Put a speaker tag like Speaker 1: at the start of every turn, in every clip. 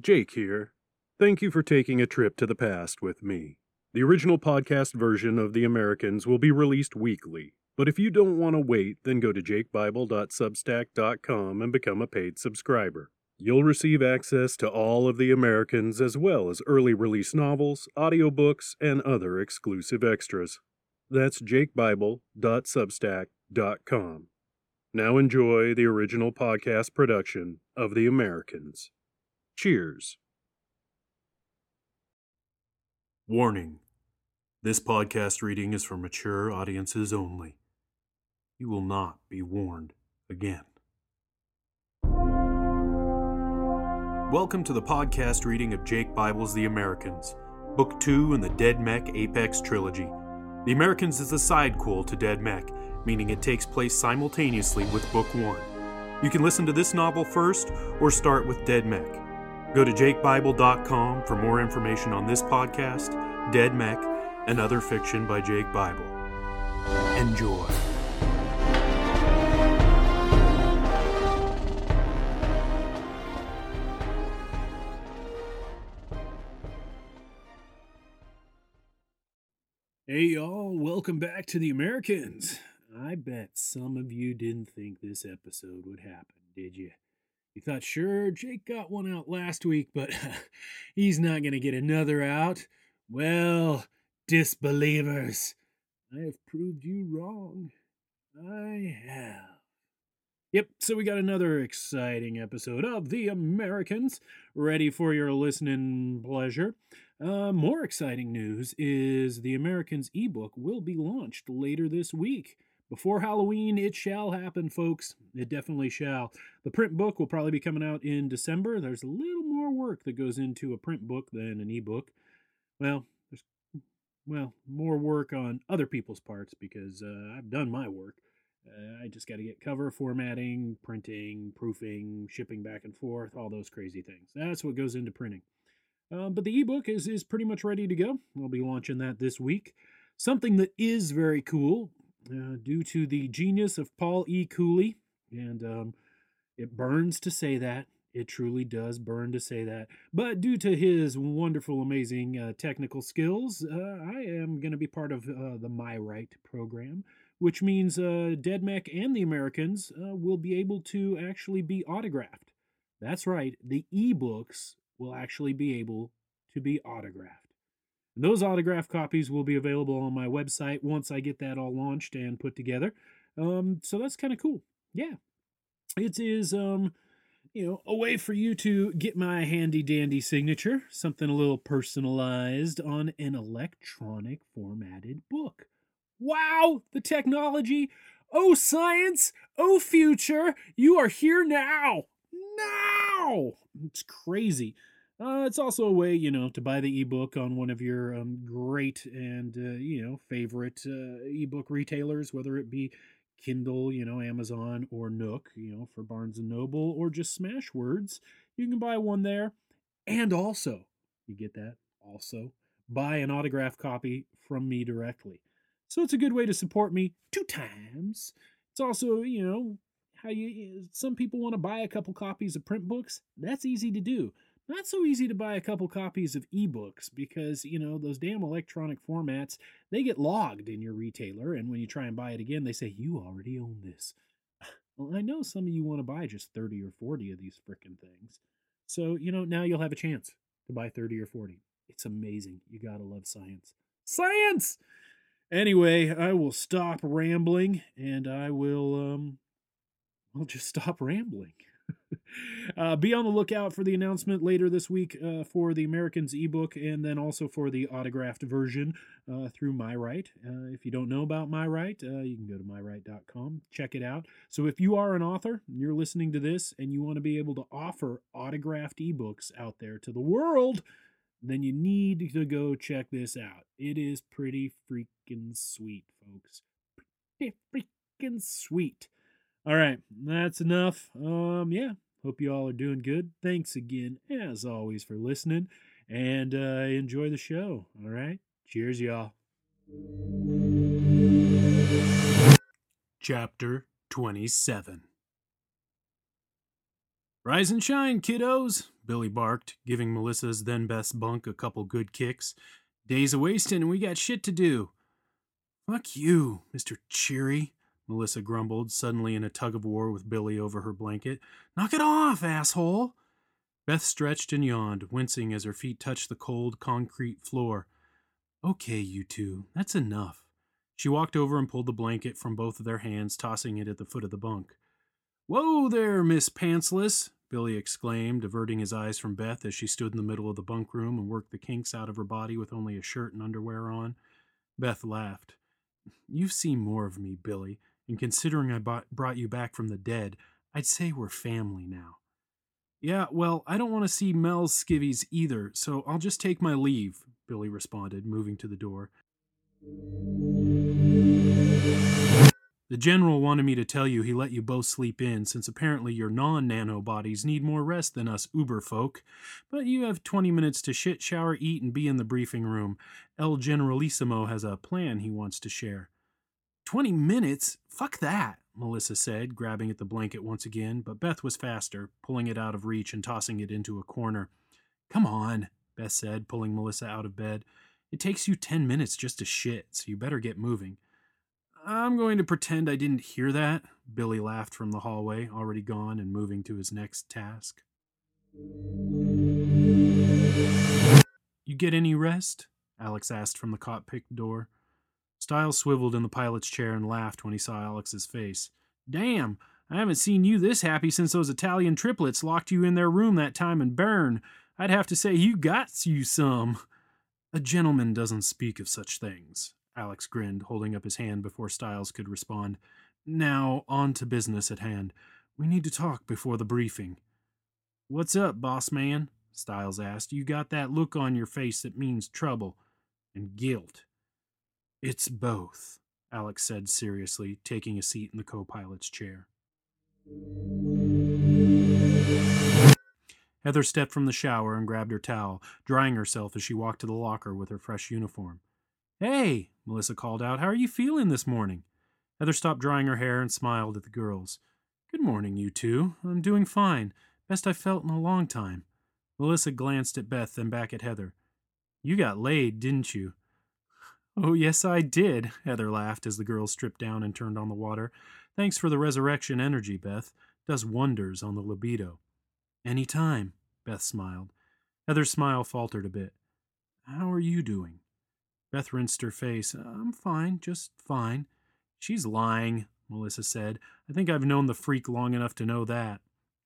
Speaker 1: Jake here. Thank you for taking a trip to the past with me. The original podcast version of The Americans will be released weekly, but if you don't want to wait, then go to jakebible.substack.com and become a paid subscriber. You'll receive access to all of The Americans as well as early release novels, audiobooks, and other exclusive extras. That's jakebible.substack.com. Now enjoy the original podcast production of The Americans. Cheers. Warning This podcast reading is for mature audiences only. You will not be warned again. Welcome to the podcast reading of Jake Bible's The Americans, Book 2 in the Dead Mech Apex trilogy. The Americans is a sidequel to Dead Mech, meaning it takes place simultaneously with Book 1. You can listen to this novel first or start with Dead Mech. Go to jakebible.com for more information on this podcast, Dead Mech, and other fiction by Jake Bible. Enjoy. Hey, y'all, welcome back to the Americans. I bet some of you didn't think this episode would happen, did you? Thought, sure, Jake got one out last week, but he's not going to get another out. Well, disbelievers, I have proved you wrong. I have. Yep, so we got another exciting episode of The Americans ready for your listening pleasure. Uh, more exciting news is The Americans ebook will be launched later this week. Before Halloween, it shall happen, folks. It definitely shall. The print book will probably be coming out in December. There's a little more work that goes into a print book than an ebook. Well, there's well more work on other people's parts because uh, I've done my work. Uh, I just got to get cover formatting, printing, proofing, shipping back and forth, all those crazy things. That's what goes into printing. Um, but the ebook is is pretty much ready to go. I'll be launching that this week. Something that is very cool, uh, due to the genius of Paul E. Cooley, and um, it burns to say that. It truly does burn to say that. But due to his wonderful, amazing uh, technical skills, uh, I am going to be part of uh, the My Right program, which means uh, Dead Mech and the Americans uh, will be able to actually be autographed. That's right, the ebooks will actually be able to be autographed. And those autograph copies will be available on my website once I get that all launched and put together. Um, so that's kind of cool. Yeah. It is um, you know, a way for you to get my handy dandy signature, something a little personalized on an electronic formatted book. Wow, the technology! Oh, science! Oh, future! You are here now! Now! It's crazy. Uh, it's also a way, you know, to buy the ebook on one of your um, great and, uh, you know, favorite uh, ebook retailers, whether it be Kindle, you know, Amazon or Nook, you know, for Barnes and Noble or just Smashwords. You can buy one there. And also, you get that? Also, buy an autograph copy from me directly. So it's a good way to support me two times. It's also, you know, how you some people want to buy a couple copies of print books. That's easy to do. Not so easy to buy a couple copies of ebooks because, you know, those damn electronic formats, they get logged in your retailer. And when you try and buy it again, they say, you already own this. Well, I know some of you want to buy just 30 or 40 of these frickin' things. So, you know, now you'll have a chance to buy 30 or 40. It's amazing. You gotta love science. Science! Anyway, I will stop rambling and I will, um, I'll just stop rambling. Uh, be on the lookout for the announcement later this week uh, for the Americans ebook and then also for the autographed version uh, through MyWrite. Uh, if you don't know about MyWrite, uh, you can go to mywrite.com, check it out. So if you are an author you're listening to this and you want to be able to offer autographed ebooks out there to the world, then you need to go check this out. It is pretty freaking sweet, folks. Pretty freaking sweet. All right, that's enough. Um, yeah, hope you all are doing good. Thanks again, as always, for listening, and uh, enjoy the show. All right, cheers, y'all. Chapter 27 Rise and shine, kiddos, Billy barked, giving Melissa's then best bunk a couple good kicks. Days a wasting and we got shit to do. Fuck you, Mr. Cheery, Melissa grumbled, suddenly in a tug of war with Billy over her blanket. Knock it off, asshole! Beth stretched and yawned, wincing as her feet touched the cold concrete floor. Okay, you two, that's enough. She walked over and pulled the blanket from both of their hands, tossing it at the foot of the bunk. Whoa there, Miss Pantsless, Billy exclaimed, averting his eyes from Beth as she stood in the middle of the bunk room and worked the kinks out of her body with only a shirt and underwear on. Beth laughed. You've seen more of me, Billy, and considering I bought, brought you back from the dead, I'd say we're family now. Yeah, well, I don't want to see Mel's skivvies either, so I'll just take my leave, Billy responded, moving to the door. The general wanted me to tell you he let you both sleep in, since apparently your non nano bodies need more rest than us uber folk. But you have 20 minutes to shit, shower, eat, and be in the briefing room. El Generalissimo has a plan he wants to share. 20 minutes? Fuck that, Melissa said, grabbing at the blanket once again, but Beth was faster, pulling it out of reach and tossing it into a corner. Come on, Beth said, pulling Melissa out of bed. It takes you 10 minutes just to shit, so you better get moving. I'm going to pretend I didn't hear that, Billy laughed from the hallway, already gone and moving to his next task. You get any rest? Alex asked from the cot cockpit door. Stiles swiveled in the pilot's chair and laughed when he saw Alex's face. Damn, I haven't seen you this happy since those Italian triplets locked you in their room that time in Bern. I'd have to say you got you some. A gentleman doesn't speak of such things, Alex grinned, holding up his hand before Stiles could respond. Now, on to business at hand. We need to talk before the briefing. What's up, boss man? Stiles asked. You got that look on your face that means trouble and guilt. It's both, Alex said seriously, taking a seat in the co pilot's chair. Heather stepped from the shower and grabbed her towel, drying herself as she walked to the locker with her fresh uniform. Hey, Melissa called out, how are you feeling this morning? Heather stopped drying her hair and smiled at the girls. Good morning, you two. I'm doing fine. Best I've felt in a long time. Melissa glanced at Beth, then back at Heather. You got laid, didn't you? Oh, yes, I did, Heather laughed as the girls stripped down and turned on the water. Thanks for the resurrection energy, Beth. Does wonders on the libido. Any time, Beth smiled. Heather's smile faltered a bit. How are you doing? Beth rinsed her face. I'm fine, just fine. She's lying, Melissa said. I think I've known the freak long enough to know that.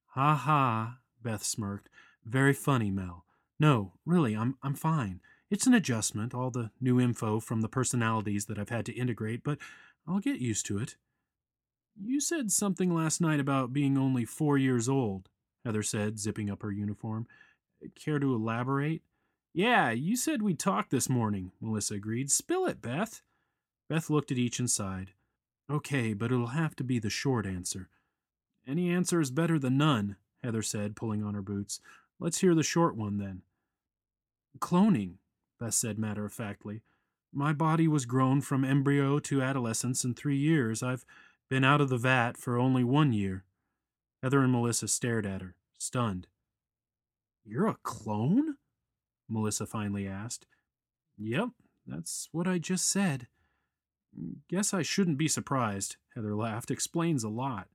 Speaker 1: Ha ha, Beth smirked. Very funny, Mel. No, really, I'm I'm fine. It's an adjustment, all the new info from the personalities that I've had to integrate, but I'll get used to it. You said something last night about being only four years old, Heather said, zipping up her uniform. Care to elaborate? Yeah, you said we'd talk this morning, Melissa agreed. Spill it, Beth. Beth looked at each and sighed. Okay, but it'll have to be the short answer. Any answer is better than none, Heather said, pulling on her boots. Let's hear the short one then. Cloning, Beth said matter of factly. My body was grown from embryo to adolescence in three years. I've been out of the vat for only one year. Heather and Melissa stared at her, stunned. You're a clone? Melissa finally asked. Yep, that's what I just said. Guess I shouldn't be surprised, Heather laughed. Explains a lot.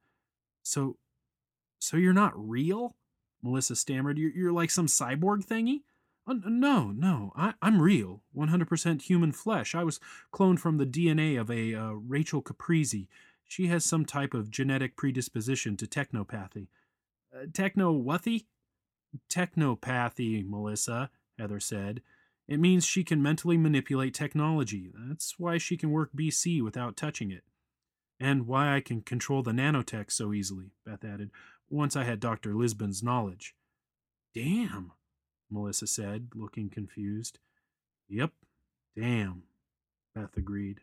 Speaker 1: So, so you're not real? Melissa stammered. You're, you're like some cyborg thingy? Uh, no, no, I, am real. 100% human flesh. I was cloned from the DNA of a uh, Rachel Caprizi. She has some type of genetic predisposition to technopathy. Uh, techno-whathy? Technopathy, Melissa, Heather said. It means she can mentally manipulate technology. That's why she can work BC without touching it. And why I can control the nanotech so easily, Beth added, once I had Dr. Lisbon's knowledge. Damn, Melissa said, looking confused. Yep, damn, Beth agreed.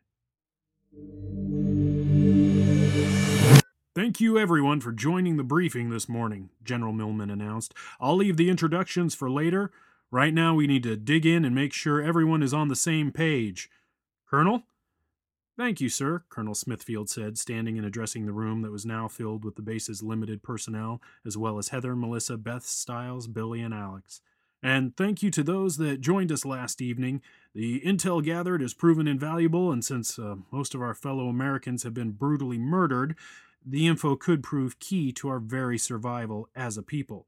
Speaker 1: Thank you, everyone, for joining the briefing this morning, General Millman announced. I'll leave the introductions for later. Right now, we need to dig in and make sure everyone is on the same page. Colonel? Thank you, sir, Colonel Smithfield said, standing and addressing the room that was now filled with the base's limited personnel, as well as Heather, Melissa, Beth Stiles, Billy, and Alex. And thank you to those that joined us last evening. The intel gathered has proven invaluable, and since uh, most of our fellow Americans have been brutally murdered, the info could prove key to our very survival as a people.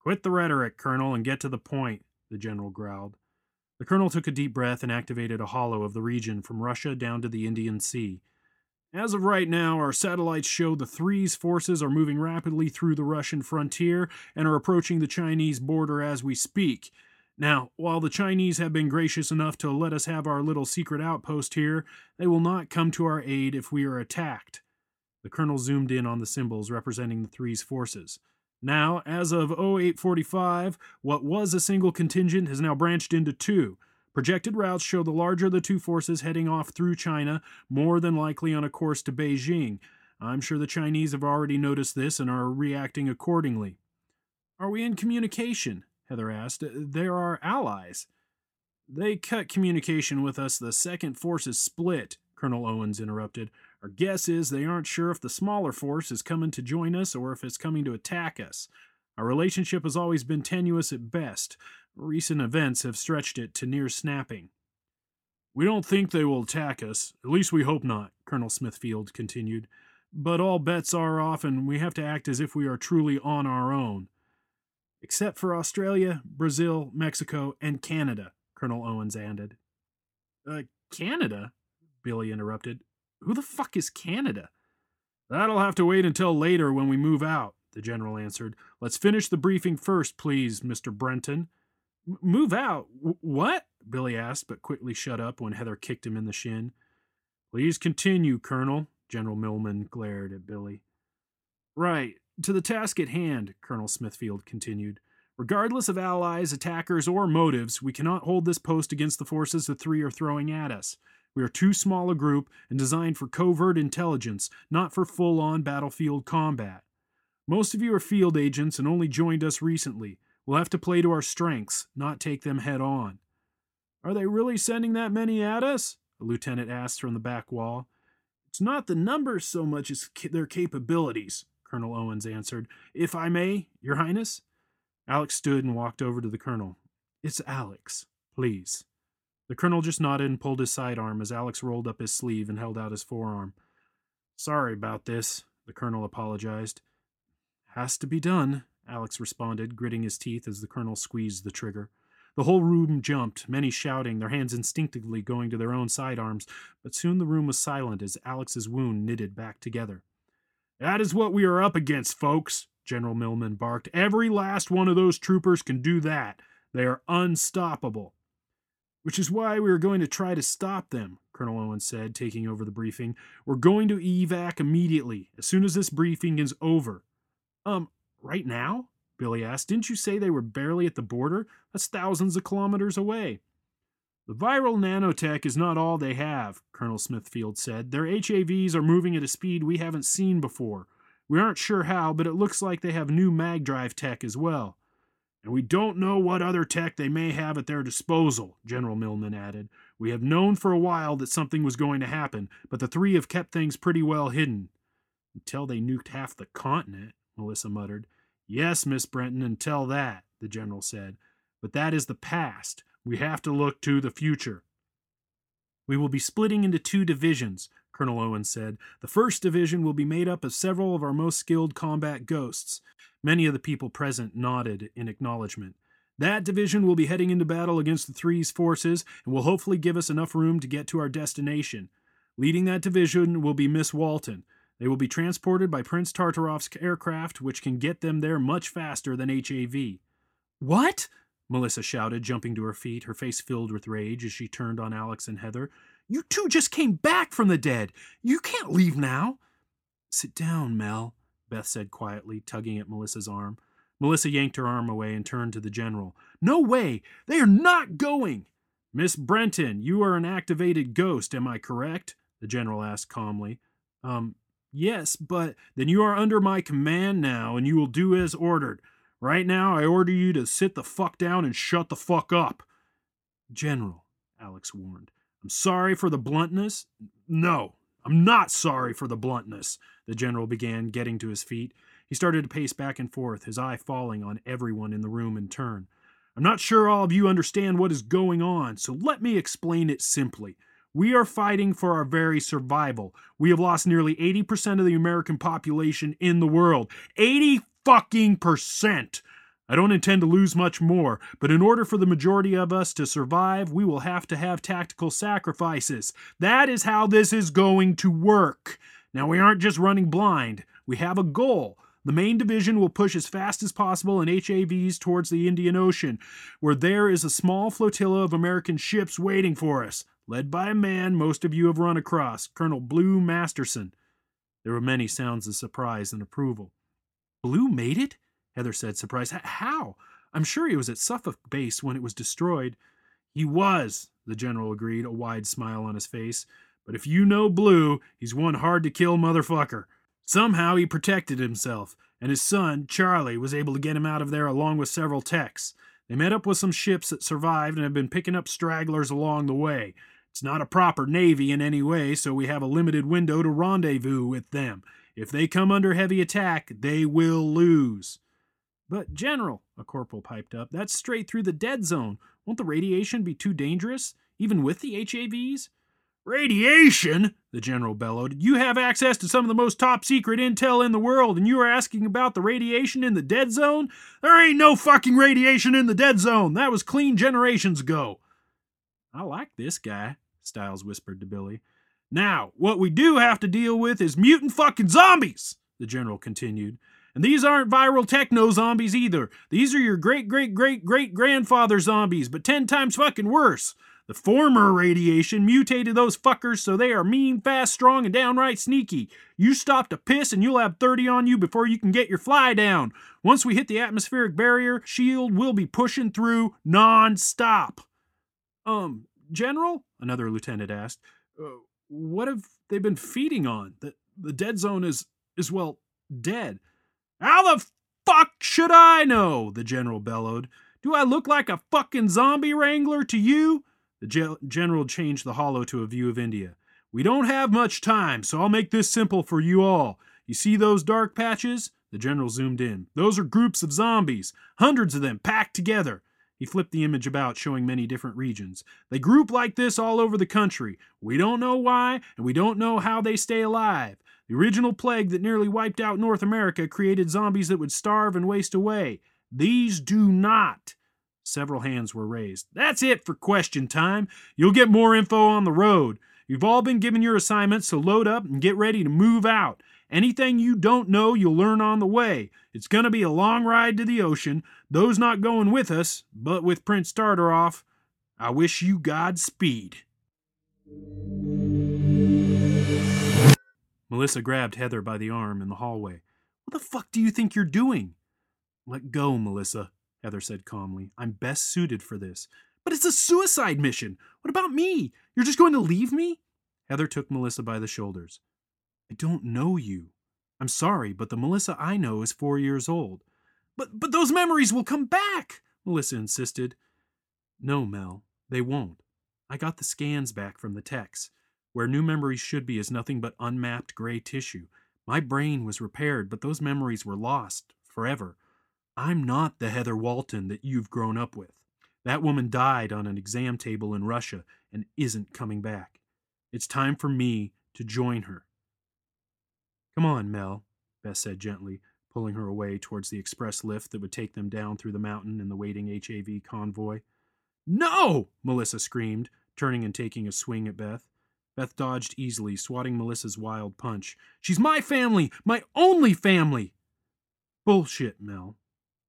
Speaker 1: Quit the rhetoric, Colonel, and get to the point, the general growled. The colonel took a deep breath and activated a holo of the region from Russia down to the Indian Sea. As of right now, our satellites show the Threes forces are moving rapidly through the Russian frontier and are approaching the Chinese border as we speak. Now, while the Chinese have been gracious enough to let us have our little secret outpost here, they will not come to our aid if we are attacked. The colonel zoomed in on the symbols representing the Threes forces. Now, as of 0845, what was a single contingent has now branched into two. Projected routes show the larger of the two forces heading off through China, more than likely on a course to Beijing. I'm sure the Chinese have already noticed this and are reacting accordingly. Are we in communication? Heather asked. They're our allies. They cut communication with us the second forces split, Colonel Owens interrupted. Our guess is they aren't sure if the smaller force is coming to join us or if it's coming to attack us. Our relationship has always been tenuous at best. Recent events have stretched it to near snapping. We don't think they will attack us. At least we hope not, Colonel Smithfield continued. But all bets are off, and we have to act as if we are truly on our own. Except for Australia, Brazil, Mexico, and Canada, Colonel Owens added. Uh, Canada? Billy interrupted. Who the fuck is Canada? That'll have to wait until later when we move out, the general answered. Let's finish the briefing first, please, Mr. Brenton. M- move out? W- what? Billy asked, but quickly shut up when Heather kicked him in the shin. Please continue, Colonel, General Millman glared at Billy. Right, to the task at hand, Colonel Smithfield continued. Regardless of allies, attackers, or motives, we cannot hold this post against the forces the three are throwing at us. We are too small a group and designed for covert intelligence, not for full on battlefield combat. Most of you are field agents and only joined us recently. We'll have to play to our strengths, not take them head on. Are they really sending that many at us? A lieutenant asked from the back wall. It's not the numbers so much as their capabilities, Colonel Owens answered. If I may, Your Highness? Alex stood and walked over to the colonel. It's Alex, please. The colonel just nodded and pulled his sidearm as Alex rolled up his sleeve and held out his forearm. Sorry about this, the colonel apologized. Has to be done, Alex responded, gritting his teeth as the colonel squeezed the trigger. The whole room jumped, many shouting, their hands instinctively going to their own sidearms, but soon the room was silent as Alex's wound knitted back together. That is what we are up against, folks, General Millman barked. Every last one of those troopers can do that. They are unstoppable. Which is why we are going to try to stop them, Colonel Owens said, taking over the briefing. We're going to evac immediately, as soon as this briefing is over. Um, right now? Billy asked. Didn't you say they were barely at the border? That's thousands of kilometers away. The viral nanotech is not all they have, Colonel Smithfield said. Their HAVs are moving at a speed we haven't seen before. We aren't sure how, but it looks like they have new mag drive tech as well. And we don't know what other tech they may have at their disposal, General Millman added. We have known for a while that something was going to happen, but the three have kept things pretty well hidden. Until they nuked half the continent, Melissa muttered. Yes, Miss Brenton, until that, the general said. But that is the past. We have to look to the future. We will be splitting into two divisions, Colonel Owens said. The first division will be made up of several of our most skilled combat ghosts. Many of the people present nodded in acknowledgement. That division will be heading into battle against the Threes forces and will hopefully give us enough room to get to our destination. Leading that division will be Miss Walton. They will be transported by Prince Tartarov's aircraft, which can get them there much faster than HAV. What? Melissa shouted, jumping to her feet, her face filled with rage as she turned on Alex and Heather. You two just came back from the dead. You can't leave now. Sit down, Mel, Beth said quietly, tugging at Melissa's arm. Melissa yanked her arm away and turned to the general. No way! They are not going! Miss Brenton, you are an activated ghost, am I correct? The general asked calmly. Um, yes, but then you are under my command now, and you will do as ordered. Right now, I order you to sit the fuck down and shut the fuck up. General, Alex warned, I'm sorry for the bluntness. No, I'm not sorry for the bluntness, the general began, getting to his feet. He started to pace back and forth, his eye falling on everyone in the room in turn. I'm not sure all of you understand what is going on, so let me explain it simply. We are fighting for our very survival. We have lost nearly 80% of the American population in the world. 80 fucking percent! I don't intend to lose much more, but in order for the majority of us to survive, we will have to have tactical sacrifices. That is how this is going to work. Now, we aren't just running blind, we have a goal. The main division will push as fast as possible in HAVs towards the Indian Ocean, where there is a small flotilla of American ships waiting for us, led by a man most of you have run across, Colonel Blue Masterson. There were many sounds of surprise and approval. Blue made it? Heather said, surprised. How? I'm sure he was at Suffolk Base when it was destroyed. He was, the general agreed, a wide smile on his face. But if you know Blue, he's one hard to kill motherfucker. Somehow he protected himself, and his son, Charlie, was able to get him out of there along with several techs. They met up with some ships that survived and have been picking up stragglers along the way. It's not a proper navy in any way, so we have a limited window to rendezvous with them. If they come under heavy attack, they will lose. But, General, a corporal piped up, that's straight through the dead zone. Won't the radiation be too dangerous, even with the HAVs? Radiation? The general bellowed. You have access to some of the most top secret intel in the world, and you are asking about the radiation in the dead zone? There ain't no fucking radiation in the dead zone. That was clean generations ago. I like this guy, Stiles whispered to Billy. Now, what we do have to deal with is mutant fucking zombies, the general continued. And these aren't viral techno zombies either. These are your great great great great grandfather zombies, but 10 times fucking worse. The former radiation mutated those fuckers so they are mean, fast, strong, and downright sneaky. You stop to piss and you'll have 30 on you before you can get your fly down. Once we hit the atmospheric barrier, shield will be pushing through non-stop. Um, General? Another lieutenant asked. Uh, what have they been feeding on? The, the dead zone is, is, well, dead. How the fuck should I know? The general bellowed. Do I look like a fucking zombie wrangler to you? The ge- general changed the holo to a view of India. We don't have much time, so I'll make this simple for you all. You see those dark patches? The general zoomed in. Those are groups of zombies, hundreds of them packed together. He flipped the image about, showing many different regions. They group like this all over the country. We don't know why, and we don't know how they stay alive. The original plague that nearly wiped out North America created zombies that would starve and waste away. These do not. Several hands were raised. That's it for question time. You'll get more info on the road. You've all been given your assignments, so load up and get ready to move out. Anything you don't know, you'll learn on the way. It's going to be a long ride to the ocean. Those not going with us, but with Prince Tartaroff, I wish you Godspeed. Melissa grabbed Heather by the arm in the hallway. What the fuck do you think you're doing? Let go, Melissa, Heather said calmly. I'm best suited for this. But it's a suicide mission. What about me? You're just going to leave me? Heather took Melissa by the shoulders. I don't know you. I'm sorry, but the Melissa I know is four years old. But but those memories will come back, Melissa insisted. No, Mel, they won't. I got the scans back from the techs. Where new memories should be is nothing but unmapped gray tissue. My brain was repaired, but those memories were lost forever. I'm not the Heather Walton that you've grown up with. That woman died on an exam table in Russia and isn't coming back. It's time for me to join her. Come on, Mel, Beth said gently, pulling her away towards the express lift that would take them down through the mountain and the waiting HAV convoy. No! Melissa screamed, turning and taking a swing at Beth. Beth dodged easily, swatting Melissa's wild punch. She's my family! My only family! Bullshit, Mel,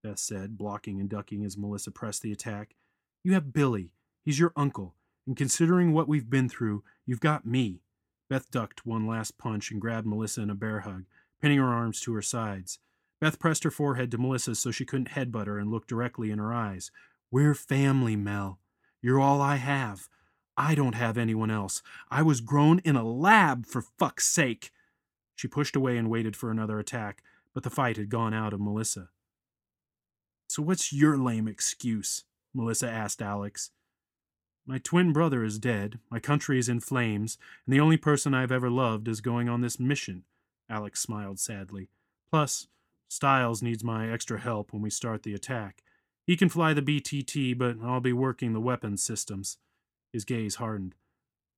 Speaker 1: Beth said, blocking and ducking as Melissa pressed the attack. You have Billy. He's your uncle. And considering what we've been through, you've got me. Beth ducked one last punch and grabbed Melissa in a bear hug, pinning her arms to her sides. Beth pressed her forehead to Melissa's so she couldn't headbutt her and looked directly in her eyes. We're family, Mel. You're all I have. I don't have anyone else. I was grown in a lab, for fuck's sake. She pushed away and waited for another attack, but the fight had gone out of Melissa. So what's your lame excuse? Melissa asked Alex. My twin brother is dead, my country is in flames, and the only person I've ever loved is going on this mission. Alex smiled sadly. Plus, Stiles needs my extra help when we start the attack. He can fly the BTT, but I'll be working the weapons systems. His gaze hardened.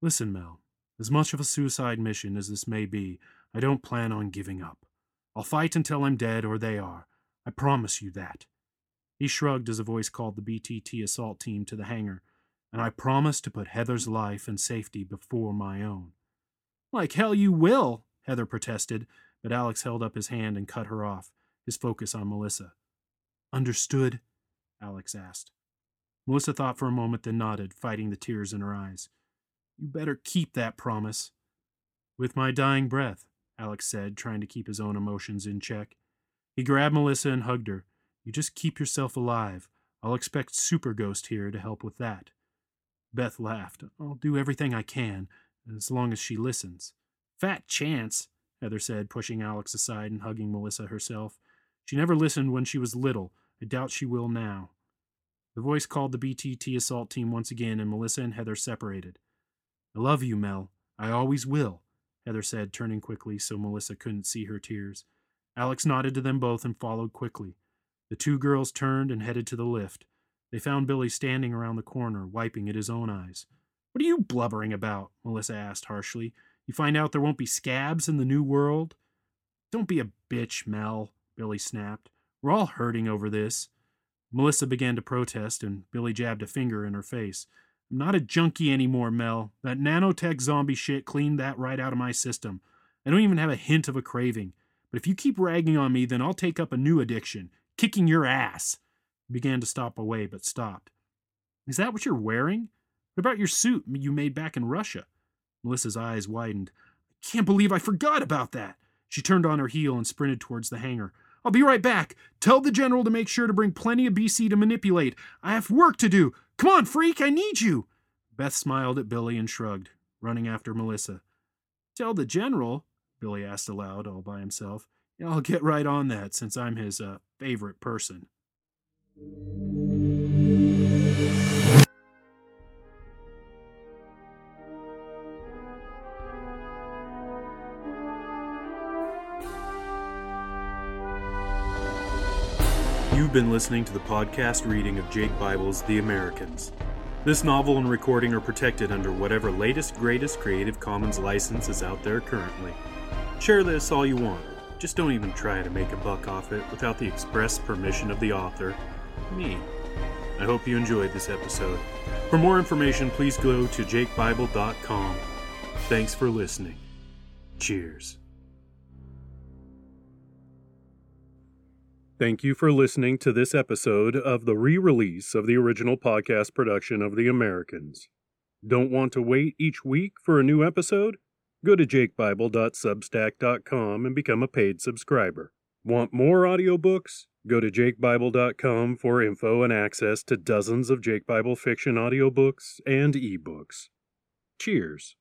Speaker 1: Listen, Mel, as much of a suicide mission as this may be, I don't plan on giving up. I'll fight until I'm dead or they are. I promise you that. He shrugged as a voice called the BTT assault team to the hangar, and I promise to put Heather's life and safety before my own. Like hell you will, Heather protested, but Alex held up his hand and cut her off, his focus on Melissa. Understood? Alex asked. Melissa thought for a moment, then nodded, fighting the tears in her eyes. You better keep that promise. With my dying breath, Alex said, trying to keep his own emotions in check. He grabbed Melissa and hugged her. You just keep yourself alive. I'll expect Super Ghost here to help with that. Beth laughed. I'll do everything I can, as long as she listens. Fat chance, Heather said, pushing Alex aside and hugging Melissa herself. She never listened when she was little. I doubt she will now. The voice called the BTT assault team once again, and Melissa and Heather separated. I love you, Mel. I always will, Heather said, turning quickly so Melissa couldn't see her tears. Alex nodded to them both and followed quickly. The two girls turned and headed to the lift. They found Billy standing around the corner, wiping at his own eyes. What are you blubbering about? Melissa asked harshly. You find out there won't be scabs in the new world? Don't be a bitch, Mel, Billy snapped. We're all hurting over this. Melissa began to protest, and Billy jabbed a finger in her face. I'm not a junkie anymore, Mel. That nanotech zombie shit cleaned that right out of my system. I don't even have a hint of a craving. But if you keep ragging on me, then I'll take up a new addiction kicking your ass. Began to stop away, but stopped. Is that what you're wearing? What about your suit you made back in Russia? Melissa's eyes widened. I can't believe I forgot about that. She turned on her heel and sprinted towards the hangar. I'll be right back. Tell the general to make sure to bring plenty of BC to manipulate. I have work to do. Come on, freak, I need you. Beth smiled at Billy and shrugged, running after Melissa. Tell the general? Billy asked aloud, all by himself. I'll get right on that since I'm his uh, favorite person. You've been listening to the podcast reading of Jake Bible's The Americans. This novel and recording are protected under whatever latest, greatest Creative Commons license is out there currently. Share this all you want. Just don't even try to make a buck off it without the express permission of the author, me. I hope you enjoyed this episode. For more information, please go to jakebible.com. Thanks for listening. Cheers. Thank you for listening to this episode of the re release of the original podcast production of The Americans. Don't want to wait each week for a new episode? Go to jakebible.substack.com and become a paid subscriber. Want more audiobooks? Go to jakebible.com for info and access to dozens of Jake Bible fiction audiobooks and ebooks. Cheers.